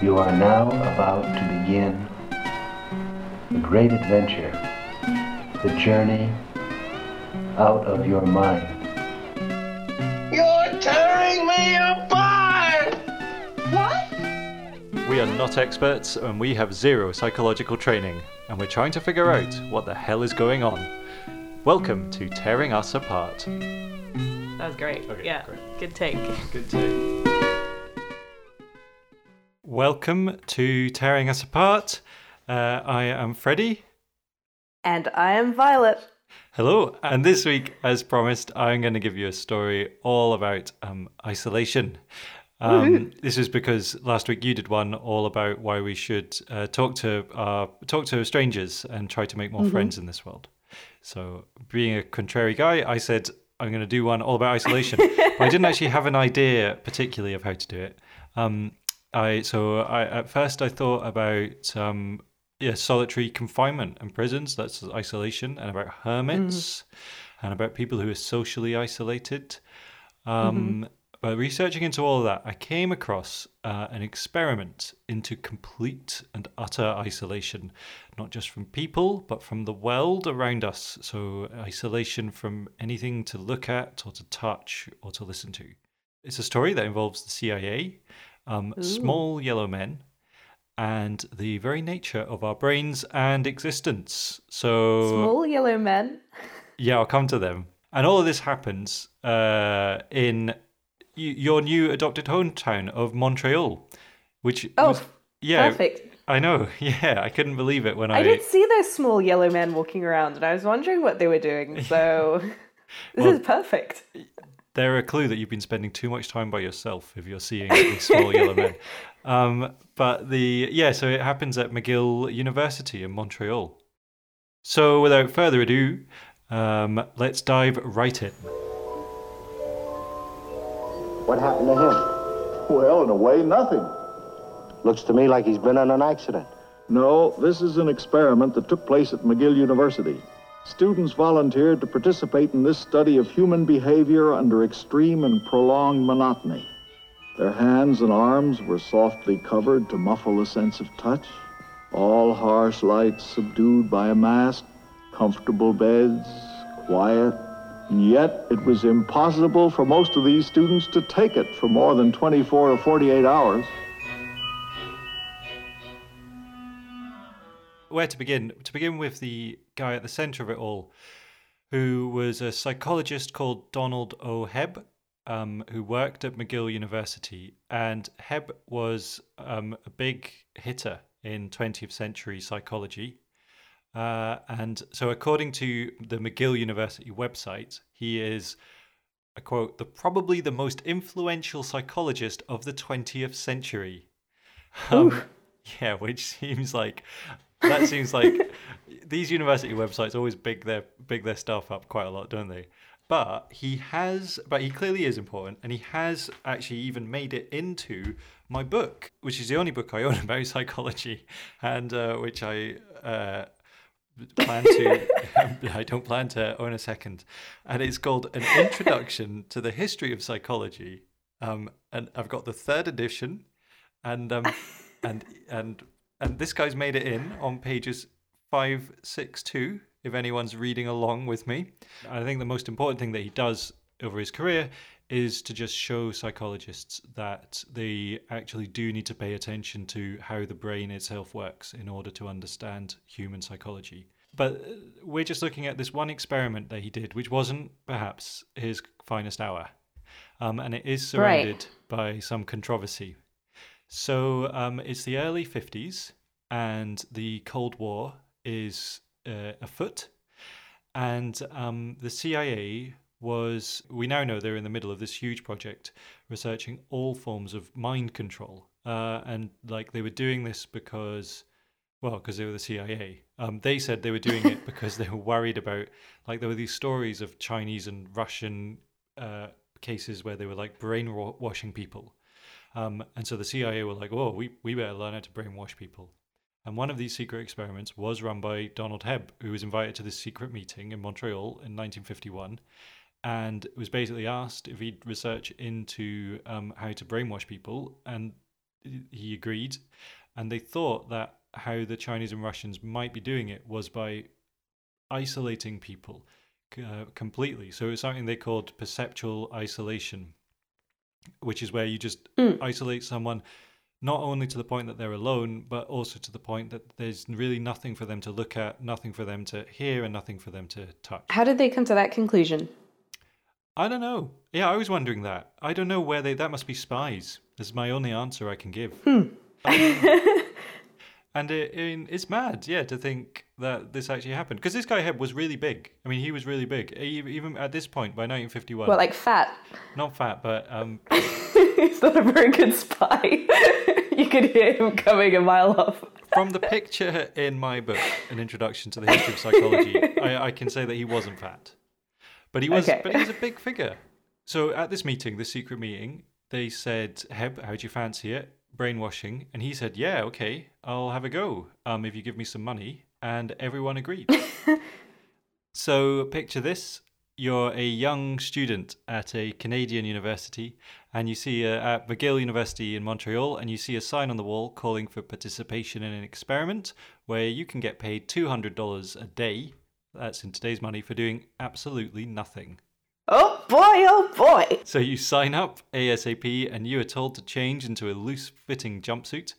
You are now about to begin the great adventure, the journey out of your mind. You're tearing me apart! What? We are not experts and we have zero psychological training, and we're trying to figure out what the hell is going on. Welcome to Tearing Us Apart. That was great. Okay, yeah, great. good take. Good day. Welcome to Tearing Us Apart. Uh, I am Freddy. And I am Violet. Hello, and this week, as promised, I'm going to give you a story all about um, isolation. Um, this is because last week you did one all about why we should uh, talk to uh, talk to strangers and try to make more friends in this world. So, being a contrary guy, I said I'm going to do one all about isolation, but I didn't actually have an idea particularly of how to do it. Um, I so I at first I thought about um, yeah solitary confinement and prisons. That's isolation, and about hermits, and about people who are socially isolated. Um, By researching into all of that, I came across uh, an experiment into complete and utter isolation, not just from people, but from the world around us. So, isolation from anything to look at, or to touch, or to listen to. It's a story that involves the CIA, um, small yellow men, and the very nature of our brains and existence. So, Small yellow men. yeah, I'll come to them. And all of this happens uh, in y- your new adopted hometown of Montreal, which Oh, was, yeah, Perfect. I know. Yeah, I couldn't believe it when I. I did see those small yellow men walking around, and I was wondering what they were doing. So this Well- is perfect. They're a clue that you've been spending too much time by yourself if you're seeing these small yellow men. Um, but the yeah, so it happens at McGill University in Montreal. So without further ado, um, let's dive right in. What happened to him? Well, in a way, nothing. Looks to me like he's been in an accident. No, this is an experiment that took place at McGill University. Students volunteered to participate in this study of human behavior under extreme and prolonged monotony. Their hands and arms were softly covered to muffle the sense of touch. All harsh lights subdued by a mask, comfortable beds, quiet. And yet, it was impossible for most of these students to take it for more than 24 or 48 hours. Where to begin? To begin with the guy at the center of it all, who was a psychologist called Donald O. Hebb, um, who worked at McGill University. And Hebb was um, a big hitter in 20th century psychology. Uh, and so, according to the McGill University website, he is, I quote, the probably the most influential psychologist of the 20th century. Um, yeah, which seems like that seems like these university websites always big their big their stuff up quite a lot, don't they? But he has, but he clearly is important, and he has actually even made it into my book, which is the only book I own about psychology, and uh, which I uh, plan to. I don't plan to own a second, and it's called an introduction to the history of psychology. Um, and I've got the third edition, and um, and and and this guy's made it in on pages five, six, two. If anyone's reading along with me, I think the most important thing that he does over his career is to just show psychologists that they actually do need to pay attention to how the brain itself works in order to understand human psychology. But uh, we're just looking at this one experiment that he did, which wasn't perhaps his finest hour. Um, and it is Right. surrounded by some controversy. So um, it's the early 50s, and the Cold War is uh, afoot. And um, the CIA was, we now know they're in the middle of this huge project researching all forms of mind control. Uh, and like they were doing this because, well, because they were the CIA. Um, they said they were doing it because they were worried about, like, there were these stories of Chinese and Russian uh, cases where they were like brainwashing people. Um, and so the CIA were like, "Oh, we we better learn how to brainwash people." And one of these secret experiments was run by Donald Hebb, who was invited to this secret meeting in Montreal in 1951, and was basically asked if he'd research into um, how to brainwash people. And he agreed, and they thought that how the Chinese and Russians might be doing it was by isolating people uh, completely. So it's something they called perceptual isolation, which is where you just Mm. isolate someone not only to the point that they're alone, but also to the point that there's really nothing for them to look at, nothing for them to hear, and nothing for them to touch. How did they come to that conclusion? I don't know. Yeah, I was wondering that. I don't know where they. That must be spies. This is my only answer I can give. Um, and it, it, it's mad, yeah, to think that this actually happened. Because this guy Hebb was really big. I mean, he was really big. Even at this point, by 1951, Well, like fat. not fat, but um, He's not a very good spy. you could hear him coming a mile off. from the picture in my book, An Introduction to the History of Psychology, I, I can say that he wasn't fat, but he was. Okay. But he was a big figure. So at this meeting, the secret meeting, they said, "Hebb, how'd you fancy it? Brainwashing?" And he said, "Yeah, okay, I'll have a go. Um, if you give me some money." And everyone agreed. so picture this: you're a young student at a Canadian university, and you see uh, at McGill University in Montreal, and you see a sign on the wall calling for participation in an experiment where you can get paid two hundred dollars a day. That's in today's money for doing absolutely nothing. Oh boy, oh boy. So you sign up ASAP and you are told to change into a loose fitting jumpsuit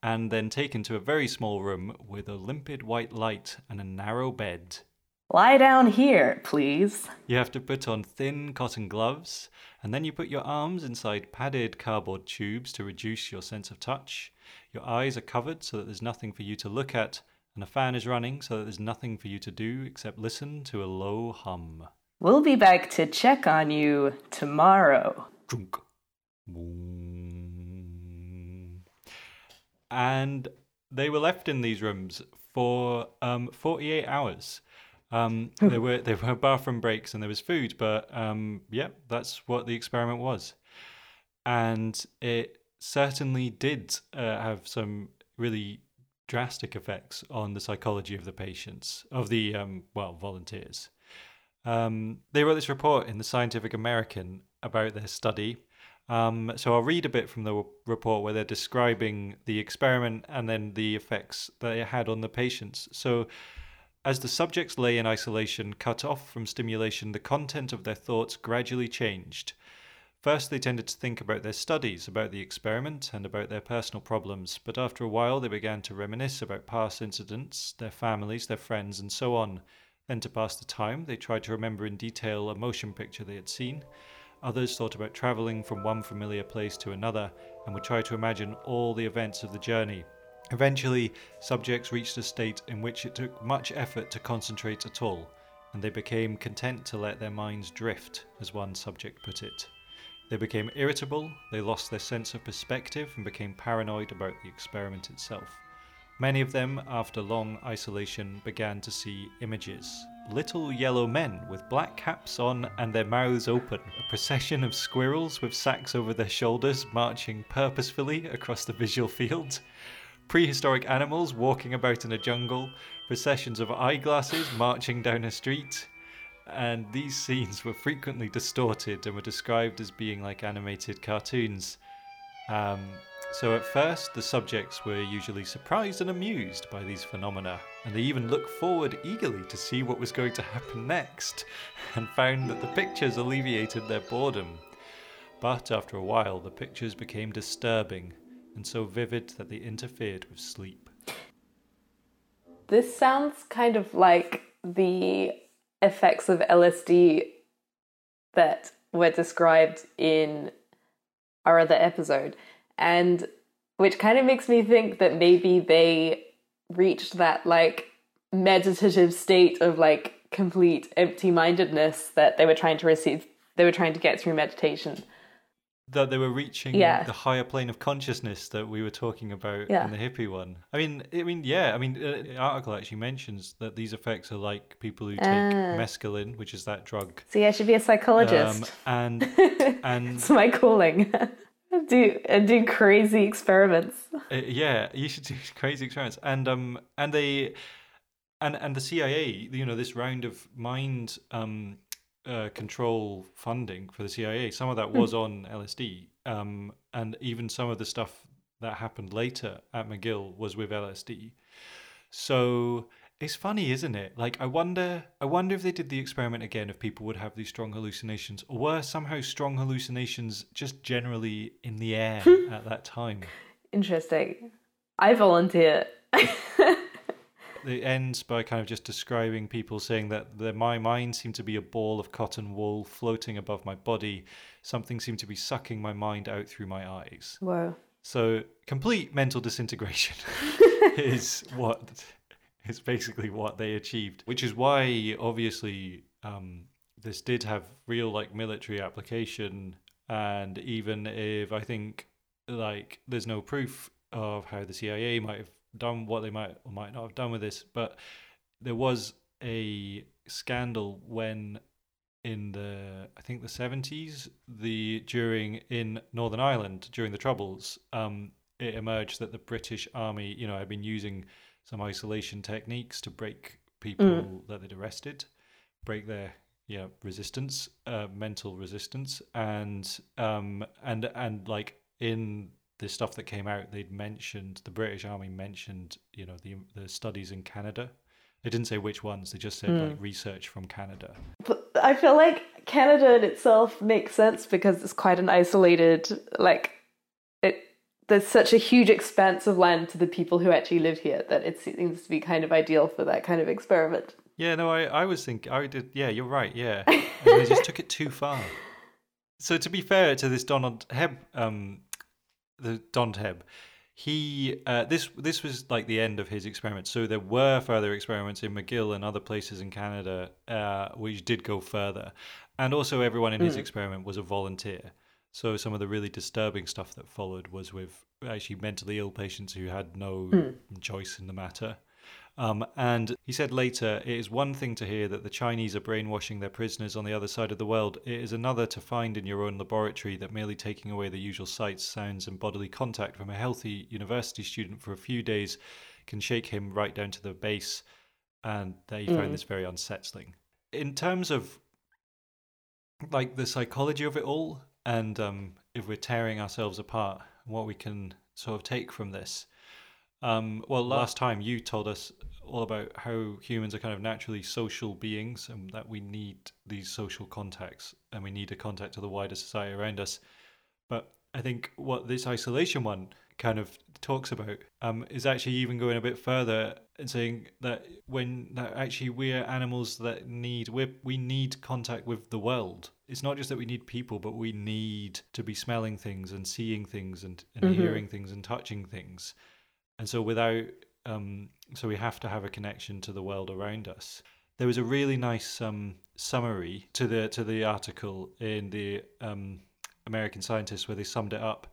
and then taken to a very small room with a limpid white light and a narrow bed. Lie down here, please. You have to put on thin cotton gloves and then you put your arms inside padded cardboard tubes to reduce your sense of touch. Your eyes are covered so that there's nothing for you to look at and a fan is running so that there's nothing for you to do except listen to a low hum. We'll be back to check on you tomorrow. Drunk. And they were left in these rooms for um, 48 hours. Um, there were there were bathroom breaks and there was food, but um, yeah, that's what the experiment was, and it certainly did uh, have some really drastic effects on the psychology of the patients of the um, well volunteers. Um, they wrote this report in the Scientific American about their study. Um, so I'll read a bit from the report where they're describing the experiment and then the effects that it had on the patients. So, as the subjects lay in isolation, cut off from stimulation, the content of their thoughts gradually changed. First, they tended to think about their studies, about the experiment, and about their personal problems, but after a while, they began to reminisce about past incidents, their families, their friends, and so on. Then, to pass the time, they tried to remember in detail a motion picture they had seen. Others thought about travelling from one familiar place to another and would try to imagine all the events of the journey. Eventually, subjects reached a state in which it took much effort to concentrate at all, and they became content to let their minds drift, as one subject put it. They became irritable, they lost their sense of perspective, and became paranoid about the experiment itself. Many of them, after long isolation, began to see images. Little yellow men with black caps on and their mouths open, a procession of squirrels with sacks over their shoulders marching purposefully across the visual field, prehistoric animals walking about in a jungle, processions of eyeglasses marching down a street, and these scenes were frequently distorted and were described as being like animated cartoons. Um, so at first, the subjects were usually surprised and amused by these phenomena, and they even looked forward eagerly to see what was going to happen next, and found that the pictures alleviated their boredom. But after a while, the pictures became disturbing and so vivid that they interfered with sleep. This sounds kind of like the effects of LSD that were described in our other episode, and which kind of makes me think that maybe they reached that like meditative state of like complete empty mindedness that they were trying to receive, they were trying to get through meditation. that they were reaching Yeah. the higher plane of consciousness that we were talking about Yeah. in the hippie one. I mean, I mean, yeah. I mean, uh, the article actually mentions that these effects are like people who take Ah. mescaline, which is that drug, See, I should be a psychologist. um, and and it's my calling. do and do crazy experiments. Uh, yeah, you should do crazy experiments, and um, and they, and and the CIA, you know, this round of mind um, uh, control funding for the CIA, some of that was on LSD, um, and even some of the stuff that happened later at McGill was with LSD. So it's funny, isn't it? Like I wonder I wonder if they did the experiment again if people would have these strong hallucinations or were somehow strong hallucinations just generally in the air at that time. Interesting. I volunteer. It ends by kind of just describing people saying that the, my mind seemed to be a ball of cotton wool floating above my body. Something seemed to be sucking my mind out through my eyes. Whoa. So complete mental disintegration is what is basically what they achieved, which is why obviously um, this did have real like military application. And even if I think like there's no proof of how the CIA might have done what they might or might not have done with this, but there was a scandal when in the I think the seventies, the during in Northern Ireland during the Troubles, um, it emerged that the British Army, you know, had been using some isolation techniques to break people that they'd arrested, break their yeah resistance, uh, mental resistance, and um and and like in the stuff that came out, they'd mentioned the British Army mentioned you know the the studies in Canada. They didn't say which ones. They just said like research from Canada. But I feel like Canada in itself makes sense because it's quite an isolated, like. There's such a huge expanse of land to the people who actually live here that it seems to be kind of ideal for that kind of experiment. Yeah, no, I, I was thinking, I did, yeah, you're right, yeah. And they just took it too far. So to be fair to this Donald Hebb, um, the Donald Hebb, he, uh, this this was like the end of his experiment. So there were further experiments in McGill and other places in Canada, uh, which did go further. And also everyone in his experiment was a volunteer. So some of the really disturbing stuff that followed was with actually mentally ill patients who had no choice in the matter. Um, and he said later, it is one thing to hear that the Chinese are brainwashing their prisoners on the other side of the world. It is another to find in your own laboratory that merely taking away the usual sights, sounds, and bodily contact from a healthy university student for a few days can shake him right down to the base, and that he found this very unsettling. In terms of like the psychology of it all, and um, if we're tearing ourselves apart, what we can sort of take from this. Um, well, last time you told us all about how humans are kind of naturally social beings and that we need these social contacts and we need a contact to the wider society around us. But I think what this isolation one kind of talks about um, is actually even going a bit further and saying that when that actually we're animals that need we we need contact with the world. It's not just that we need people, but we need to be smelling things and seeing things and, and hearing things and touching things. And so without um, so we have to have a connection to the world around us. There was a really nice um, summary to the to the article in the um, American Scientist where they summed it up.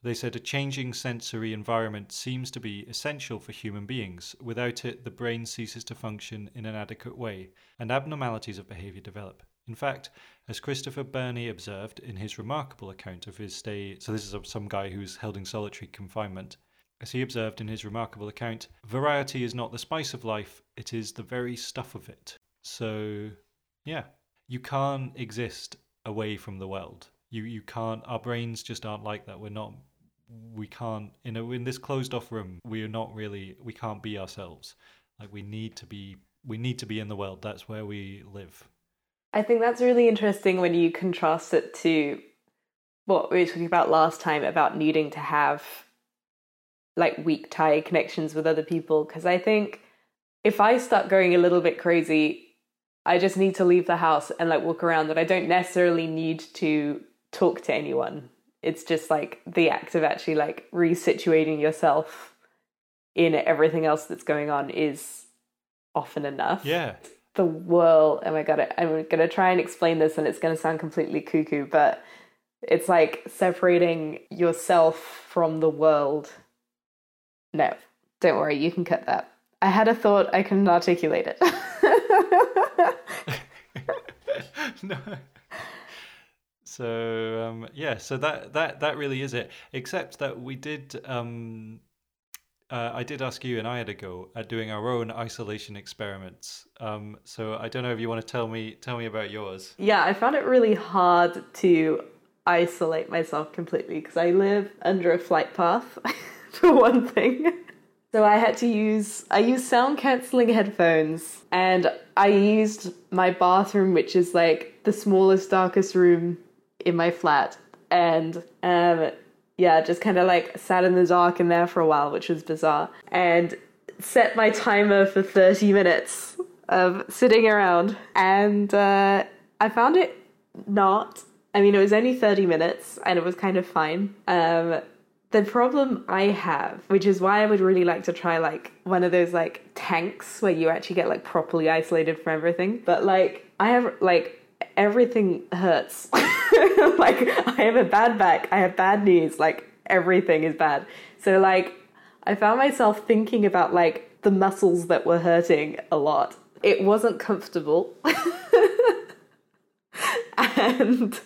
They said a changing sensory environment seems to be essential for human beings. Without it, the brain ceases to function in an adequate way, and abnormalities of behavior develop. In fact, as Christopher Burney observed in his remarkable account of his stay, so this is of some guy who's held in solitary confinement, as he observed in his remarkable account, variety is not the spice of life, it is the very stuff of it. So, yeah, you can't exist away from the world. You you can't. Our brains just aren't like that. We're not. We can't. In a, in this closed off room, we are not really. We can't be ourselves. Like we need to be. We need to be in the world. That's where we live. I think that's really interesting when you contrast it to what we were talking about last time about needing to have like weak tie connections with other people. Because I think if I start going a little bit crazy, I just need to leave the house and like walk around, and I don't necessarily need to talk to anyone. It's just like the act of actually like resituating yourself in everything else that's going on is often enough Yeah. The world oh my god I- i'm to try and explain this and it's to sound completely cuckoo but it's like separating yourself from the world no don't worry you can cut that i had a thought i couldn't articulate it no. So um, yeah, so that that that really is it. Except that we did. Um, uh, I did ask you, and I had a go at doing our own isolation experiments. Um, so I don't know if you want to tell me tell me about yours. yeah i found it really hard to isolate myself completely because I live under a flight path, for one thing. So I had to use I used sound cancelling headphones and I used my bathroom which is like the smallest darkest room in my flat and um yeah just kind of like sat in the dark in there for a while which was bizarre and set my timer for 30 minutes of sitting around and uh, I found it not I mean it was only 30 minutes and it was kind of fine um the problem I have, which is why I would really like to try like one of those like tanks where you actually get like properly isolated from everything. But like I have like everything hurts. like I have a bad back, I have bad knees, like everything is bad. So like I found myself thinking about like the muscles that were hurting a lot. It wasn't comfortable. and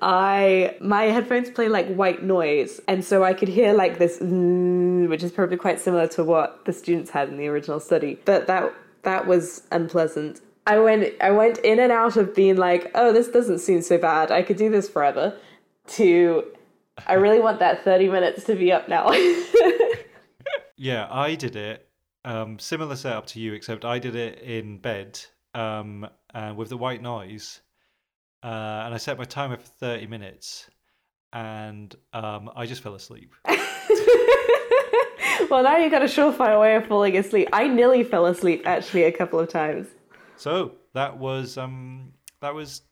I my headphones play like white noise, and so I could hear like this, which is probably quite similar to what the students had in the original study. But that that was unpleasant. I went I went in and out of being like, oh, this doesn't seem so bad. I could do this forever. To I really want that thirty minutes to be up now. yeah, I did it. Um, similar setup to you, except I did it in bed um, and with the white noise uh, and I set my timer for 30 minutes, and um, I just fell asleep. well, now you've got a surefire way of falling asleep. I nearly fell asleep actually a couple of times. So that was um, that was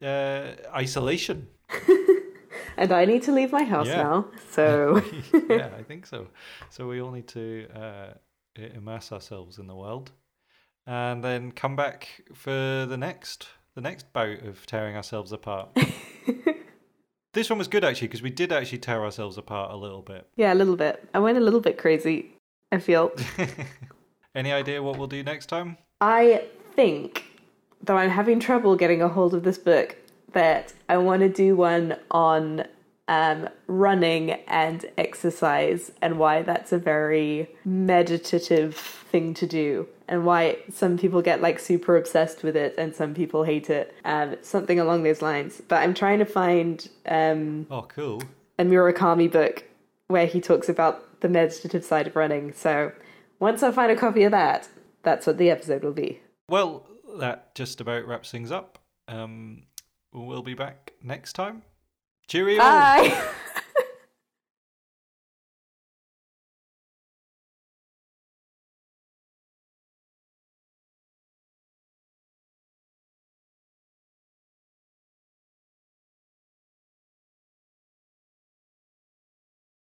uh, isolation. and I need to leave my house yeah. now. So yeah, I think so. So we all need to uh, immerse ourselves in the world, and then come back for the next the next bout of tearing ourselves apart. this one was good actually because we did actually tear ourselves apart a little bit. Yeah, a little bit. I went a little bit crazy. I feel. Any idea what we'll do next time? I think, though I'm having trouble getting a hold of this book, that I want to do one on um, running and exercise and why that's a very meditative thing to do and why some people get like super obsessed with it and some people hate it and something along those lines. But i'm trying to find um, oh cool. a murakami book where he talks about the meditative side of running. So once i find a copy of that that's what the episode will be well that just about wraps things up um, we'll be back next time Cheerio. Bye.